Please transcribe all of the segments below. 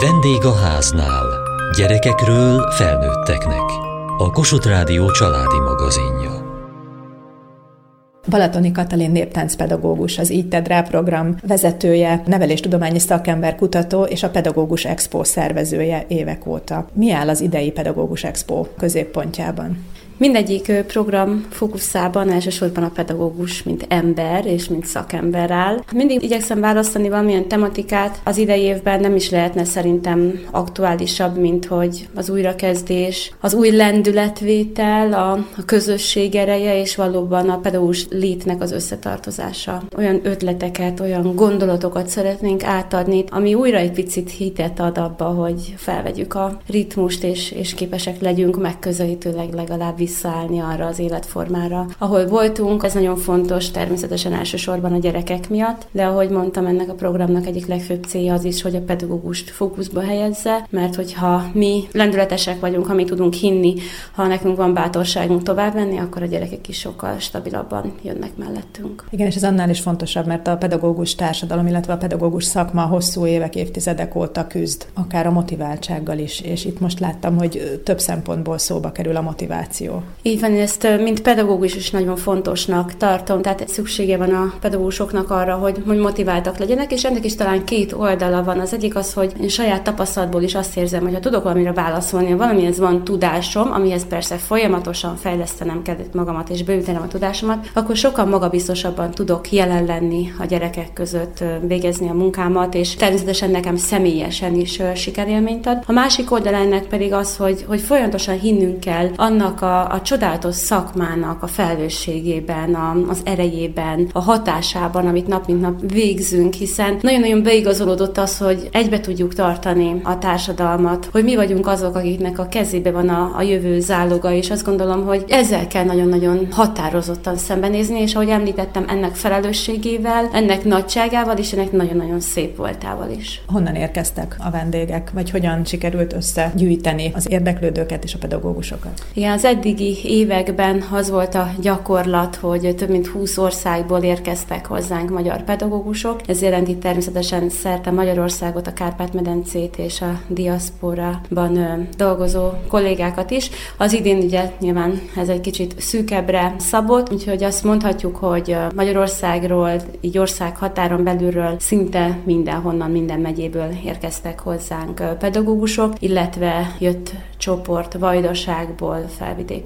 Vendég a háznál. Gyerekekről felnőtteknek. A Kossuth Rádió családi magazinja. Balatoni Katalin néptáncpedagógus, az Így Tedd Rá program vezetője, neveléstudományi szakember, kutató és a Pedagógus Expo szervezője évek óta. Mi áll az idei Pedagógus Expo középpontjában? Mindegyik program fókuszában elsősorban a pedagógus, mint ember és mint szakember áll. Mindig igyekszem választani valamilyen tematikát. Az idei évben nem is lehetne szerintem aktuálisabb, mint hogy az újrakezdés, az új lendületvétel, a, a közösség ereje és valóban a pedagógus létnek az összetartozása. Olyan ötleteket, olyan gondolatokat szeretnénk átadni, ami újra egy picit hitet ad abba, hogy felvegyük a ritmust és, és képesek legyünk megközelítőleg legalább visszaállni arra az életformára, ahol voltunk. Ez nagyon fontos, természetesen elsősorban a gyerekek miatt, de ahogy mondtam, ennek a programnak egyik legfőbb célja az is, hogy a pedagógust fókuszba helyezze, mert hogyha mi lendületesek vagyunk, ha mi tudunk hinni, ha nekünk van bátorságunk tovább menni, akkor a gyerekek is sokkal stabilabban jönnek mellettünk. Igen, és ez annál is fontosabb, mert a pedagógus társadalom, illetve a pedagógus szakma hosszú évek, évtizedek óta küzd, akár a motiváltsággal is, és itt most láttam, hogy több szempontból szóba kerül a motiváció. Így van, ezt mint pedagógus is nagyon fontosnak tartom, tehát szüksége van a pedagógusoknak arra, hogy, hogy motiváltak legyenek, és ennek is talán két oldala van. Az egyik az, hogy én saját tapasztalatból is azt érzem, hogy ha tudok valamire válaszolni, valamihez van tudásom, amihez persze folyamatosan fejlesztenem kellett magamat és bővítenem a tudásomat, akkor sokkal magabiztosabban tudok jelen lenni a gyerekek között, végezni a munkámat, és természetesen nekem személyesen is sikerélményt ad. A másik oldala ennek pedig az, hogy, hogy folyamatosan hinnünk kell annak a a, csodálatos szakmának a felelősségében, a, az erejében, a hatásában, amit nap mint nap végzünk, hiszen nagyon-nagyon beigazolódott az, hogy egybe tudjuk tartani a társadalmat, hogy mi vagyunk azok, akiknek a kezébe van a, a jövő záloga, és azt gondolom, hogy ezzel kell nagyon-nagyon határozottan szembenézni, és ahogy említettem, ennek felelősségével, ennek nagyságával, és ennek nagyon-nagyon szép voltával is. Honnan érkeztek a vendégek, vagy hogyan sikerült összegyűjteni az érdeklődőket és a pedagógusokat? Igen, az eddig eddigi években az volt a gyakorlat, hogy több mint 20 országból érkeztek hozzánk magyar pedagógusok. Ez jelenti természetesen szerte Magyarországot, a Kárpát-medencét és a diaszporában dolgozó kollégákat is. Az idén ugye nyilván ez egy kicsit szűkebbre szabott, úgyhogy azt mondhatjuk, hogy Magyarországról, így ország határon belülről szinte mindenhonnan, minden megyéből érkeztek hozzánk pedagógusok, illetve jött csoport Vajdaságból,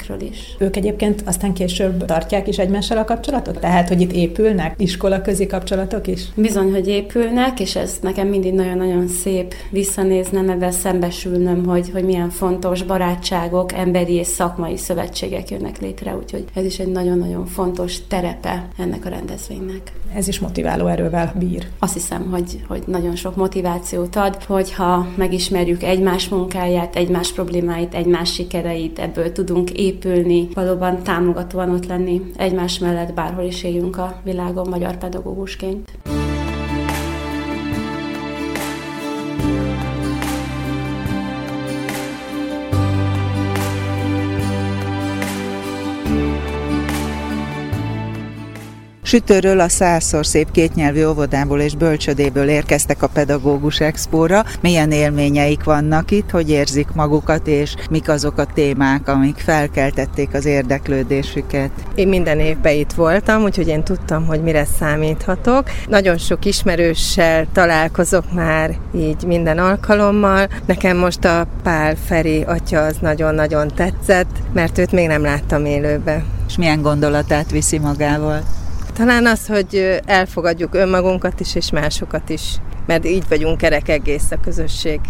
felvidékről is. Ők egyébként aztán később tartják is egymással a kapcsolatot? Tehát, hogy itt épülnek iskolaközi kapcsolatok is? Bizony, hogy épülnek, és ez nekem mindig nagyon-nagyon szép visszanéznem, ebben szembesülnöm, hogy, hogy milyen fontos barátságok, emberi és szakmai szövetségek jönnek létre, úgyhogy ez is egy nagyon-nagyon fontos terepe ennek a rendezvénynek. Ez is motiváló erővel bír. Azt hiszem, hogy, hogy nagyon sok motivációt ad, hogyha megismerjük egymás munkáját, egymás problémáit, egymás sikereit, ebből tudunk épülni, valóban támogatóan ott lenni egymás mellett, bárhol is éljünk a világon magyar pedagógusként. Sütőről a százszor szép kétnyelvű óvodából és bölcsödéből érkeztek a pedagógus expóra. Milyen élményeik vannak itt, hogy érzik magukat, és mik azok a témák, amik felkeltették az érdeklődésüket? Én minden évben itt voltam, úgyhogy én tudtam, hogy mire számíthatok. Nagyon sok ismerőssel találkozok már így minden alkalommal. Nekem most a Pál Feri atya az nagyon-nagyon tetszett, mert őt még nem láttam élőbe. És milyen gondolatát viszi magával? Talán az, hogy elfogadjuk önmagunkat is, és másokat is, mert így vagyunk kerek egész a közösség.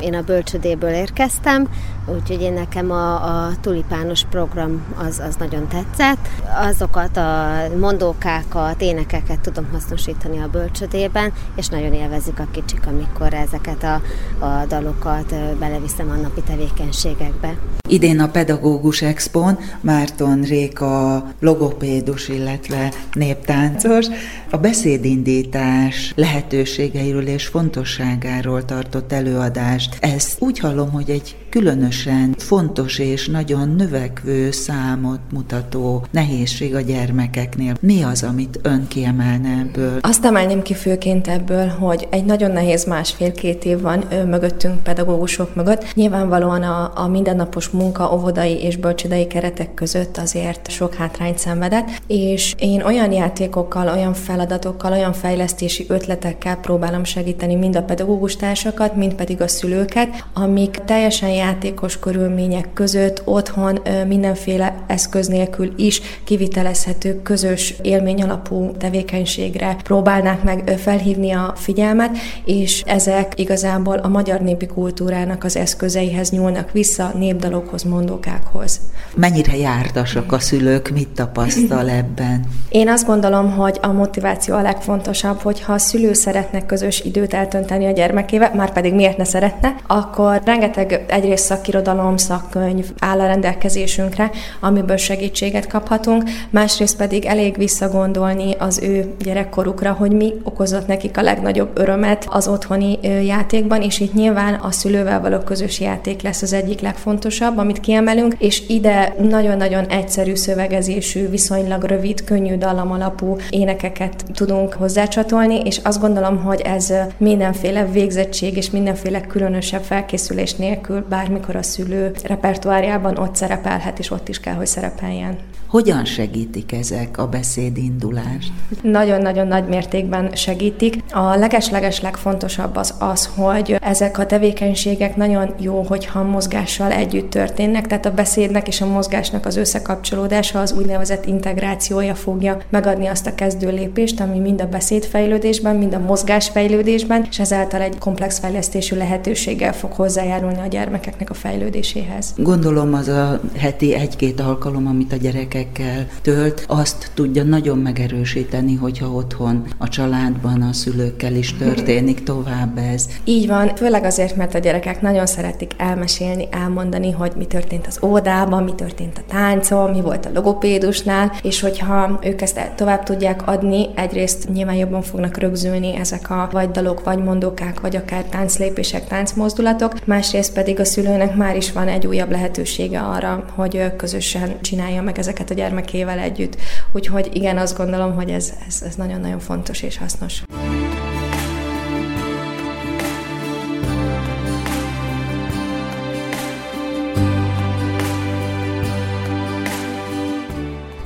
Én a bölcsödéből érkeztem, úgyhogy én nekem a, a tulipános program az, az nagyon tetszett. Azokat a mondókákat, énekeket tudom hasznosítani a bölcsödében, és nagyon élvezik a kicsik, amikor ezeket a, a dalokat beleviszem a napi tevékenységekbe. Idén a Pedagógus Expon Márton Réka logopédus, illetve néptáncos a beszédindítás lehetőségeiről és fontosságáról tartott előadást indulást. Ez úgy hallom, hogy egy különösen fontos és nagyon növekvő számot mutató nehézség a gyermekeknél. Mi az, amit ön kiemelne ebből? Azt emelném ki főként ebből, hogy egy nagyon nehéz másfél-két év van mögöttünk pedagógusok mögött. Nyilvánvalóan a, a mindennapos munka óvodai és bölcsödei keretek között azért sok hátrányt szenvedett, és én olyan játékokkal, olyan feladatokkal, olyan fejlesztési ötletekkel próbálom segíteni mind a pedagógus társakat, mind pedig a szülőket, amik teljesen játékos körülmények között otthon mindenféle eszköz nélkül is kivitelezhető közös élmény alapú tevékenységre próbálnák meg felhívni a figyelmet, és ezek igazából a magyar népi kultúrának az eszközeihez nyúlnak vissza, népdalokhoz, mondókákhoz. Mennyire jártasak a szülők, mit tapasztal ebben? Én azt gondolom, hogy a motiváció a legfontosabb, hogyha a szülő szeretne közös időt eltönteni a gyermekével, már pedig miért ne szeretne, akkor rengeteg egyrészt szakirodalom, szakkönyv áll a rendelkezésünkre, amiből segítséget kaphatunk, másrészt pedig elég visszagondolni az ő gyerekkorukra, hogy mi okozott nekik a legnagyobb örömet az otthoni játékban, és itt nyilván a szülővel való közös játék lesz az egyik legfontosabb, amit kiemelünk, és ide nagyon-nagyon egyszerű szövegezésű, viszonylag rövid, könnyű dallam alapú énekeket tudunk hozzácsatolni, és azt gondolom, hogy ez mindenféle végzettség és mindenféle különösebb felkészülés nélkül bármikor a szülő repertoárjában ott szerepelhet, és ott is kell, hogy szerepeljen. Hogyan segítik ezek a beszédindulást? Nagyon-nagyon nagy mértékben segítik. A legesleges legfontosabb az az, hogy ezek a tevékenységek nagyon jó, hogyha mozgással együtt történnek, tehát a beszédnek és a mozgásnak az összekapcsolódása, az úgynevezett integrációja fogja megadni azt a kezdő lépést, ami mind a beszédfejlődésben, mind a mozgásfejlődésben, és ezáltal egy komplex fejlesztésű lehetőséggel fog hozzájárulni a gyermekeknek a fejlődéséhez. Gondolom az a heti egy-két alkalom, amit a gyerekek gyerekekkel tölt, azt tudja nagyon megerősíteni, hogyha otthon, a családban, a szülőkkel is történik tovább ez. Így van, főleg azért, mert a gyerekek nagyon szeretik elmesélni, elmondani, hogy mi történt az óvodában, mi történt a táncon, mi volt a logopédusnál, és hogyha ők ezt tovább tudják adni, egyrészt nyilván jobban fognak rögzülni ezek a vagy dalok, vagy mondókák, vagy akár tánclépések, táncmozdulatok, másrészt pedig a szülőnek már is van egy újabb lehetősége arra, hogy közösen csinálja meg ezeket a gyermekével együtt. Úgyhogy igen, azt gondolom, hogy ez, ez, ez nagyon-nagyon fontos és hasznos.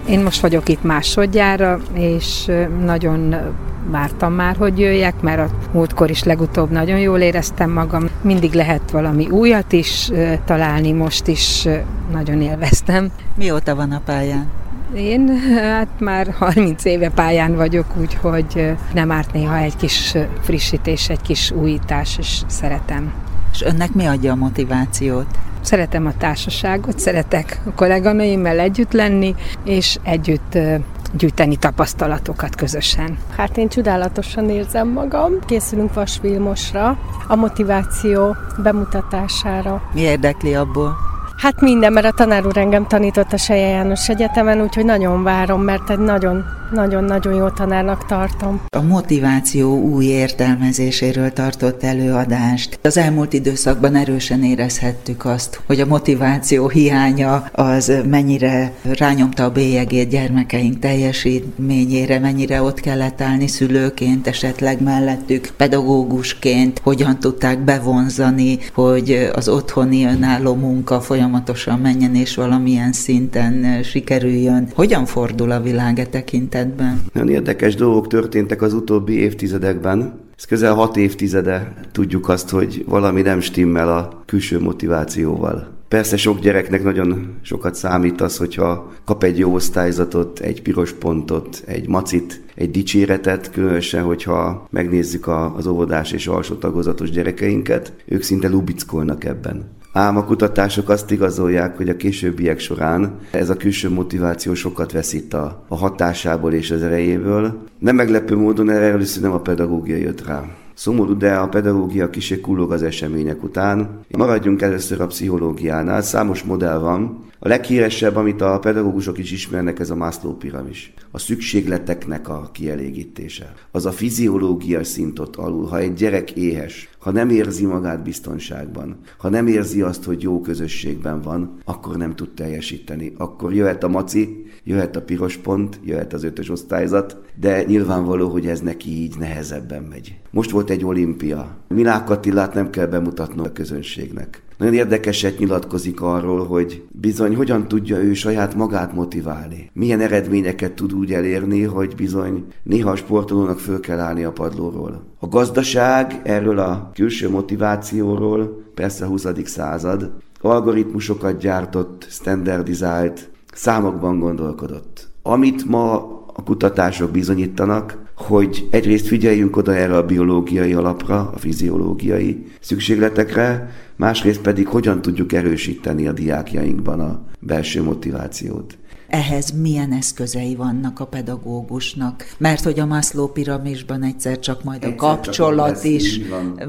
Én most vagyok itt másodjára, és nagyon vártam már, hogy jöjjek, mert a múltkor is legutóbb nagyon jól éreztem magam. Mindig lehet valami újat is találni, most is nagyon élveztem. Mióta van a pályán? Én hát már 30 éve pályán vagyok, úgyhogy nem árt néha egy kis frissítés, egy kis újítás, és szeretem. És önnek mi adja a motivációt? Szeretem a társaságot, szeretek a kolléganőimmel együtt lenni, és együtt gyűjteni tapasztalatokat közösen. Hát én csodálatosan érzem magam. Készülünk Vasvilmosra, a motiváció bemutatására. Mi érdekli abból? Hát minden, mert a tanár úr engem tanított a Seje János Egyetemen, úgyhogy nagyon várom, mert egy nagyon nagyon-nagyon jó tanárnak tartom. A motiváció új értelmezéséről tartott előadást. Az elmúlt időszakban erősen érezhettük azt, hogy a motiváció hiánya az mennyire rányomta a bélyegét gyermekeink teljesítményére, mennyire ott kellett állni szülőként, esetleg mellettük pedagógusként, hogyan tudták bevonzani, hogy az otthoni önálló munka folyamatosan menjen és valamilyen szinten sikerüljön. Hogyan fordul a világ e tekintet? Életben. Nagyon érdekes dolgok történtek az utóbbi évtizedekben. Ez közel hat évtizede tudjuk azt, hogy valami nem stimmel a külső motivációval. Persze sok gyereknek nagyon sokat számít az, hogyha kap egy jó osztályzatot, egy piros pontot, egy macit, egy dicséretet, különösen, hogyha megnézzük az óvodás és alsó tagozatos gyerekeinket, ők szinte lubickolnak ebben. Ám a kutatások azt igazolják, hogy a későbbiek során ez a külső motiváció sokat veszít a, a hatásából és az erejéből. Nem meglepő módon erre először nem a pedagógia jött rá. Szomorú, de a pedagógia kisé kullog az események után. Maradjunk először a pszichológiánál. Számos modell van. A leghíresebb, amit a pedagógusok is ismernek, ez a Maslow piramis. A szükségleteknek a kielégítése. Az a fiziológiai szintot alul. Ha egy gyerek éhes, Ha nem érzi magát biztonságban, ha nem érzi azt, hogy jó közösségben van, akkor nem tud teljesíteni. Akkor jöhet a maci, jöhet a piros pont, jöhet az ötös osztályzat, de nyilvánvaló, hogy ez neki így nehezebben megy. Most volt egy olimpia. Milák Attilát nem kell bemutatnom a közönségnek. Nagyon érdekeset nyilatkozik arról, hogy bizony hogyan tudja ő saját magát motiválni. Milyen eredményeket tud úgy elérni, hogy bizony néha a sportolónak föl kell állni a padlóról. A gazdaság erről a külső motivációról, persze a 20. század, algoritmusokat gyártott, standardizált, számokban gondolkodott. Amit ma a kutatások bizonyítanak, hogy egyrészt figyeljünk oda erre a biológiai alapra, a fiziológiai szükségletekre, másrészt pedig hogyan tudjuk erősíteni a diákjainkban a belső motivációt. Ehhez milyen eszközei vannak a pedagógusnak? Mert hogy a Maslow piramisban egyszer csak majd egyszer a kapcsolat lesz, is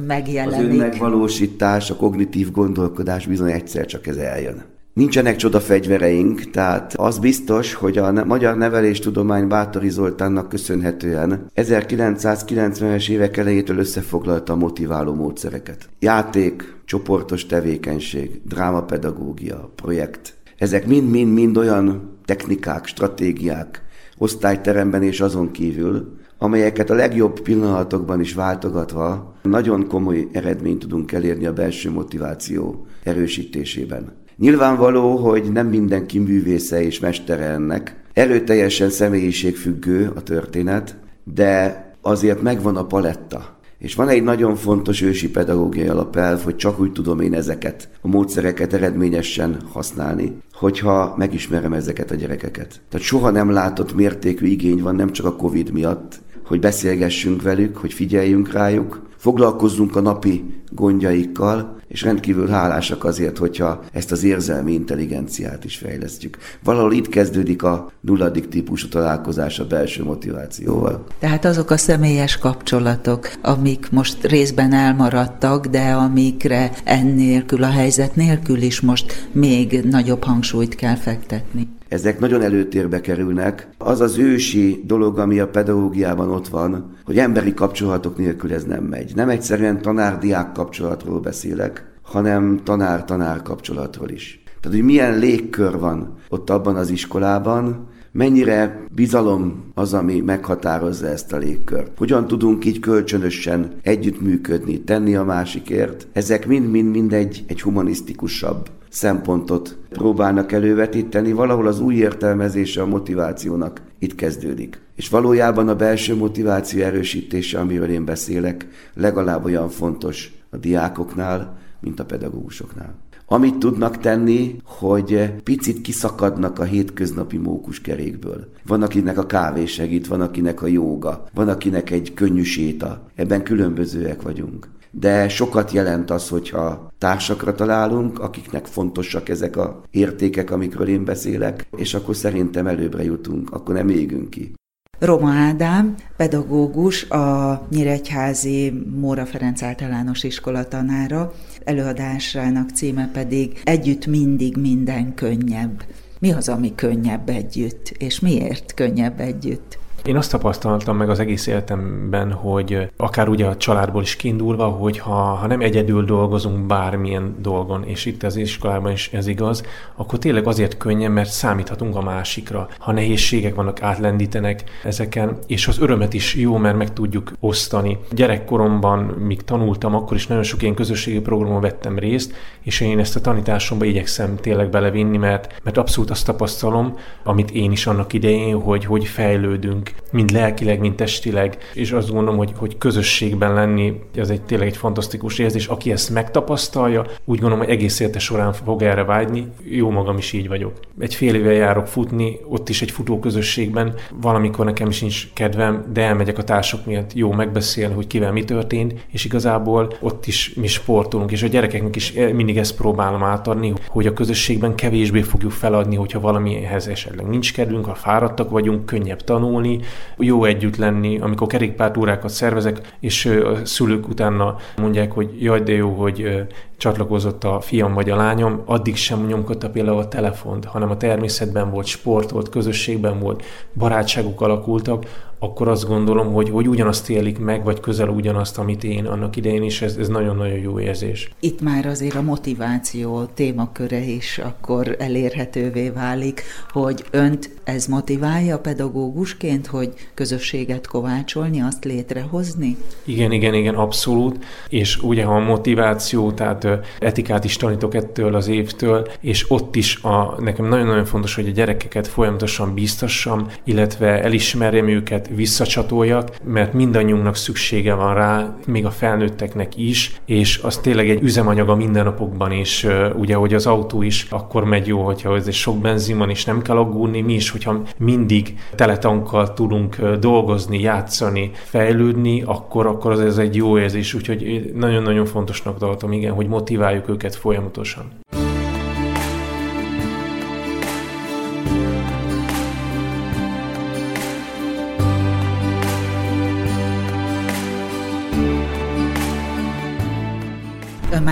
megjelenik. Az önmegvalósítás, a kognitív gondolkodás bizony egyszer csak ez eljön. Nincsenek csoda fegyvereink, tehát az biztos, hogy a magyar neveléstudomány Bátori Zoltánnak köszönhetően 1990-es évek elejétől összefoglalta a motiváló módszereket. Játék, csoportos tevékenység, drámapedagógia, projekt. Ezek mind-mind-mind olyan technikák, stratégiák, osztályteremben és azon kívül, amelyeket a legjobb pillanatokban is váltogatva nagyon komoly eredményt tudunk elérni a belső motiváció erősítésében. Nyilvánvaló, hogy nem mindenki művésze és mestere ennek. Erőteljesen személyiségfüggő a történet, de azért megvan a paletta. És van egy nagyon fontos ősi pedagógiai alapelv, hogy csak úgy tudom én ezeket a módszereket eredményesen használni, hogyha megismerem ezeket a gyerekeket. Tehát soha nem látott mértékű igény van, nem csak a Covid miatt, hogy beszélgessünk velük, hogy figyeljünk rájuk, foglalkozzunk a napi gondjaikkal, és rendkívül hálásak azért, hogyha ezt az érzelmi intelligenciát is fejlesztjük. Valahol itt kezdődik a nulladik típusú találkozás a belső motivációval. Tehát azok a személyes kapcsolatok, amik most részben elmaradtak, de amikre ennélkül, a helyzet nélkül is most még nagyobb hangsúlyt kell fektetni ezek nagyon előtérbe kerülnek. Az az ősi dolog, ami a pedagógiában ott van, hogy emberi kapcsolatok nélkül ez nem megy. Nem egyszerűen tanár-diák kapcsolatról beszélek, hanem tanár-tanár kapcsolatról is. Tehát, hogy milyen légkör van ott abban az iskolában, mennyire bizalom az, ami meghatározza ezt a légkört. Hogyan tudunk így kölcsönösen együttműködni, tenni a másikért. Ezek mind-mind-mind egy, egy humanisztikusabb szempontot próbálnak elővetíteni, valahol az új értelmezése a motivációnak itt kezdődik. És valójában a belső motiváció erősítése, amiről én beszélek, legalább olyan fontos a diákoknál, mint a pedagógusoknál. Amit tudnak tenni, hogy picit kiszakadnak a hétköznapi mókuskerékből. Van, akinek a kávé segít, van, akinek a jóga, van, akinek egy könnyű séta. Ebben különbözőek vagyunk de sokat jelent az, hogyha társakra találunk, akiknek fontosak ezek a értékek, amikről én beszélek, és akkor szerintem előbbre jutunk, akkor nem égünk ki. Roma Ádám, pedagógus, a Nyíregyházi Móra Ferenc általános iskola tanára, előadásának címe pedig Együtt mindig minden könnyebb. Mi az, ami könnyebb együtt, és miért könnyebb együtt? Én azt tapasztaltam meg az egész életemben, hogy akár ugye a családból is kiindulva, hogy ha, ha nem egyedül dolgozunk bármilyen dolgon, és itt az iskolában is ez igaz, akkor tényleg azért könnyen, mert számíthatunk a másikra. Ha nehézségek vannak, átlendítenek ezeken, és az örömet is jó, mert meg tudjuk osztani. Gyerekkoromban, míg tanultam, akkor is nagyon sok ilyen közösségi programon vettem részt, és én ezt a tanításomba igyekszem tényleg belevinni, mert, mert abszolút azt tapasztalom, amit én is annak idején, hogy hogy fejlődünk, mind lelkileg, mind testileg, és azt gondolom, hogy, hogy közösségben lenni, ez egy tényleg egy fantasztikus érzés. Aki ezt megtapasztalja, úgy gondolom, hogy egész élete során fog erre vágyni. Jó magam is így vagyok. Egy fél éve járok futni, ott is egy futóközösségben, valamikor nekem is nincs kedvem, de elmegyek a társak miatt jó megbeszélni, hogy kivel mi történt, és igazából ott is mi sportolunk, és a gyerekeknek is mindig ezt próbálom átadni, hogy a közösségben kevésbé fogjuk feladni, hogyha valamihez esetleg nincs kedvünk, ha fáradtak vagyunk, könnyebb tanulni, jó együtt lenni, amikor kerékpártúrákat szervezek, és a szülők utána mondják, hogy jaj, de jó, hogy csatlakozott a fiam vagy a lányom, addig sem nyomkodta például a telefont, hanem a természetben volt, sportolt, közösségben volt, barátságuk alakultak, akkor azt gondolom, hogy, hogy ugyanazt élik meg, vagy közel ugyanazt, amit én annak idején is, ez, ez nagyon-nagyon jó érzés. Itt már azért a motiváció témaköre is akkor elérhetővé válik, hogy önt ez motiválja pedagógusként, hogy közösséget kovácsolni, azt létrehozni? Igen, igen, igen, abszolút. És ugye a motiváció, tehát etikát is tanítok ettől az évtől, és ott is a, nekem nagyon-nagyon fontos, hogy a gyerekeket folyamatosan biztassam, illetve elismerjem őket, visszacsatoljak, mert mindannyiunknak szüksége van rá, még a felnőtteknek is, és az tényleg egy üzemanyag a mindennapokban is, ugye, hogy az autó is akkor megy jó, hogyha ez sok benzin van, és nem kell aggódni, mi is, hogyha mindig teletankkal tudunk dolgozni, játszani, fejlődni, akkor, akkor az ez egy jó érzés, úgyhogy nagyon-nagyon fontosnak tartom, igen, hogy motiváljuk őket folyamatosan.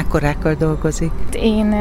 Mekkorákkal dolgozik? Én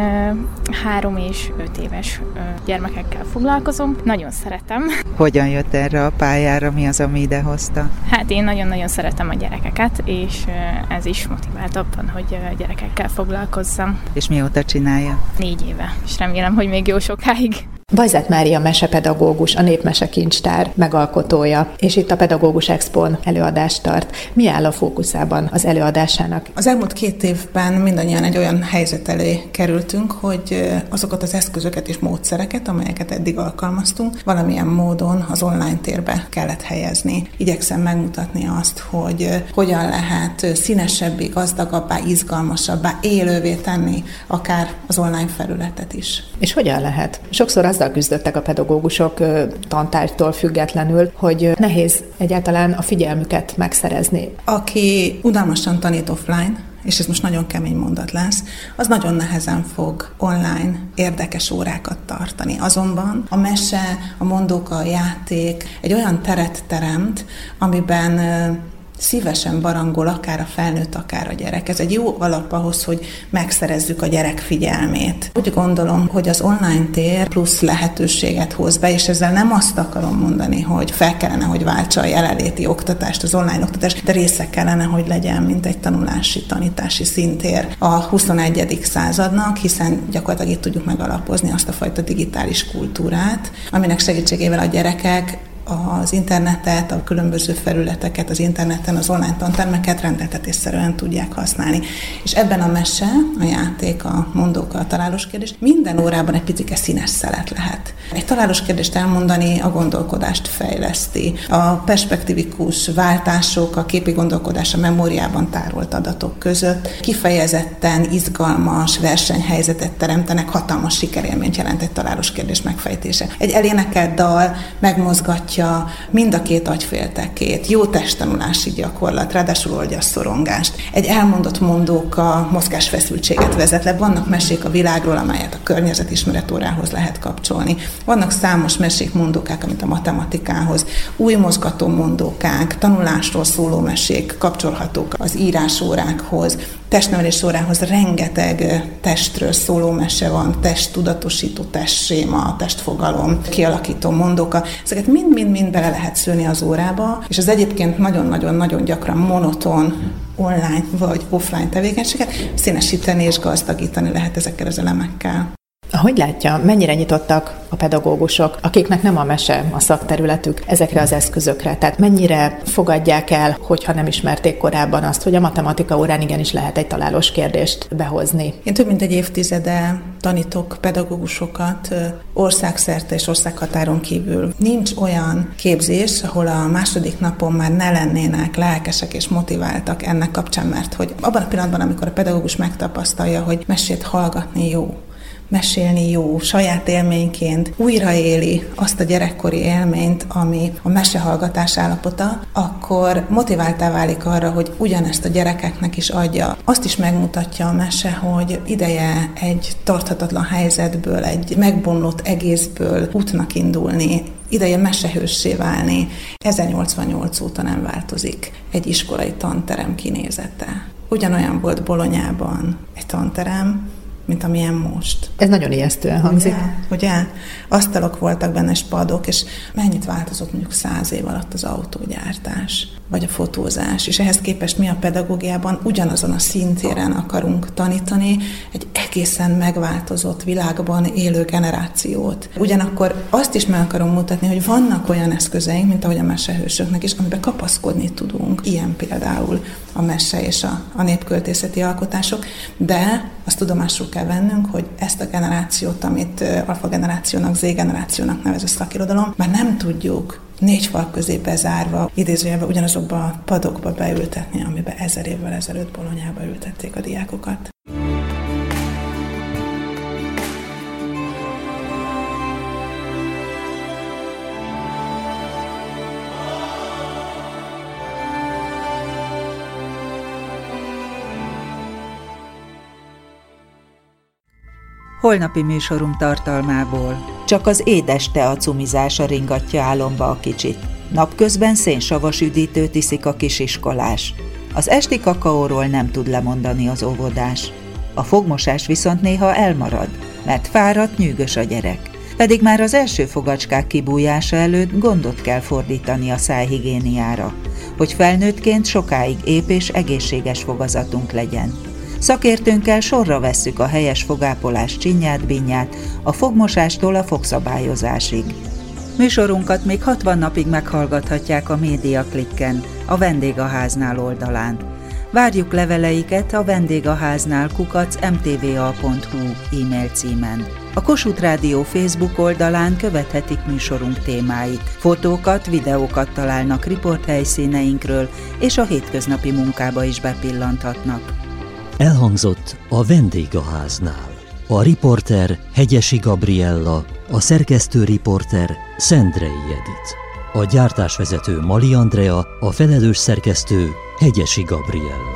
három és öt éves gyermekekkel foglalkozom. Nagyon szeretem. Hogyan jött erre a pályára? Mi az, ami ide hozta? Hát én nagyon-nagyon szeretem a gyerekeket, és ez is motivált abban, hogy gyerekekkel foglalkozzam. És mióta csinálja? Négy éve, és remélem, hogy még jó sokáig. Bajzát Mária mesepedagógus, a Népmese Kincstár megalkotója, és itt a Pedagógus Expon előadást tart. Mi áll a fókuszában az előadásának? Az elmúlt két évben mindannyian egy olyan helyzet elé kerültünk, hogy azokat az eszközöket és módszereket, amelyeket eddig alkalmaztunk, valamilyen módon az online térbe kellett helyezni. Igyekszem megmutatni azt, hogy hogyan lehet színesebbé, gazdagabbá, izgalmasabbá, élővé tenni akár az online felületet is. És hogyan lehet? Sokszor az azzal küzdöttek a pedagógusok tantárgytól függetlenül, hogy nehéz egyáltalán a figyelmüket megszerezni. Aki unalmasan tanít offline, és ez most nagyon kemény mondat lesz, az nagyon nehezen fog online érdekes órákat tartani. Azonban a mese, a mondóka, a játék egy olyan teret teremt, amiben szívesen barangol akár a felnőtt, akár a gyerek. Ez egy jó alap ahhoz, hogy megszerezzük a gyerek figyelmét. Úgy gondolom, hogy az online tér plusz lehetőséget hoz be, és ezzel nem azt akarom mondani, hogy fel kellene, hogy váltsa a jelenléti oktatást, az online oktatást, de része kellene, hogy legyen, mint egy tanulási, tanítási szintér a 21. századnak, hiszen gyakorlatilag itt tudjuk megalapozni azt a fajta digitális kultúrát, aminek segítségével a gyerekek az internetet, a különböző felületeket, az interneten, az online tantermeket rendeltetésszerűen tudják használni. És ebben a mese, a játék, a mondóka, a találós kérdés, minden órában egy picike színes szelet lehet. Egy találós kérdést elmondani a gondolkodást fejleszti. A perspektívikus váltások, a képi gondolkodás a memóriában tárolt adatok között kifejezetten izgalmas versenyhelyzetet teremtenek, hatalmas sikerélményt jelent egy találós kérdés megfejtése. Egy elénekelt dal megmozgatja mutatja mind a két agyféltekét, jó testtanulási gyakorlat, ráadásul oldja a szorongást. Egy elmondott mondóka mozgásfeszültséget vezet le. Vannak mesék a világról, amelyet a környezetismeret órához lehet kapcsolni. Vannak számos mesék, mondókák, amit a matematikához, új mozgató mondókák, tanulásról szóló mesék kapcsolhatók az írásórákhoz, testnevelés órához rengeteg testről szóló mese van, testtudatosító, testséma, testfogalom, kialakító mondóka. Ezeket mind-mind-mind bele lehet szülni az órába, és az egyébként nagyon-nagyon-nagyon gyakran monoton online vagy offline tevékenységet színesíteni és gazdagítani lehet ezekkel az elemekkel. Hogy látja, mennyire nyitottak a pedagógusok, akiknek nem a mese a szakterületük ezekre az eszközökre? Tehát mennyire fogadják el, hogyha nem ismerték korábban azt, hogy a matematika órán igenis lehet egy találós kérdést behozni? Én több mint egy évtizede tanítok pedagógusokat országszerte és országhatáron kívül. Nincs olyan képzés, ahol a második napon már ne lennének lelkesek és motiváltak ennek kapcsán, mert hogy abban a pillanatban, amikor a pedagógus megtapasztalja, hogy mesét hallgatni jó, mesélni jó, saját élményként újraéli azt a gyerekkori élményt, ami a mesehallgatás állapota, akkor motiváltá válik arra, hogy ugyanezt a gyerekeknek is adja. Azt is megmutatja a mese, hogy ideje egy tarthatatlan helyzetből, egy megbomlott egészből útnak indulni, ideje mesehőssé válni. 1088 óta nem változik egy iskolai tanterem kinézete. Ugyanolyan volt Bolonyában egy tanterem, mint amilyen most. Ez nagyon ijesztően hangzik. Ugye? ugye? Asztalok voltak benne, spadok, és mennyit változott mondjuk száz év alatt az autógyártás, vagy a fotózás, és ehhez képest mi a pedagógiában ugyanazon a szintéren akarunk tanítani egy egészen megváltozott világban élő generációt. Ugyanakkor azt is meg akarom mutatni, hogy vannak olyan eszközeink, mint ahogy a mesehősöknek is, amiben kapaszkodni tudunk. Ilyen például a mese és a, a népköltészeti alkotások, de azt tudomásul kell vennünk, hogy ezt a generációt, amit alfa generációnak, Z generációnak nevez a szakirodalom, már nem tudjuk négy fal közé bezárva, idézőjelben ugyanazokba a padokba beültetni, amiben ezer évvel ezelőtt Bolonyába ültették a diákokat. Holnapi műsorunk tartalmából csak az édes tea cumizása ringatja álomba a kicsit. Napközben szénsavas üdítőt iszik a kisiskolás. Az esti kakaóról nem tud lemondani az óvodás. A fogmosás viszont néha elmarad, mert fáradt, nyűgös a gyerek. Pedig már az első fogacskák kibújása előtt gondot kell fordítani a szájhigiéniára, hogy felnőttként sokáig ép és egészséges fogazatunk legyen. Szakértőnkkel sorra vesszük a helyes fogápolás csinyát, binyát, a fogmosástól a fogszabályozásig. Műsorunkat még 60 napig meghallgathatják a Média Klikken, a Vendégháznál oldalán. Várjuk leveleiket a vendégháznál kukac mtva.hu e-mail címen. A Kossuth Rádió Facebook oldalán követhetik műsorunk témáit. Fotókat, videókat találnak riporthelyszíneinkről, és a hétköznapi munkába is bepillanthatnak. Elhangzott a vendégháznál. A riporter Hegyesi Gabriella, a szerkesztő riporter Szendrei Edith. A gyártásvezető Mali Andrea, a felelős szerkesztő Hegyesi Gabriella.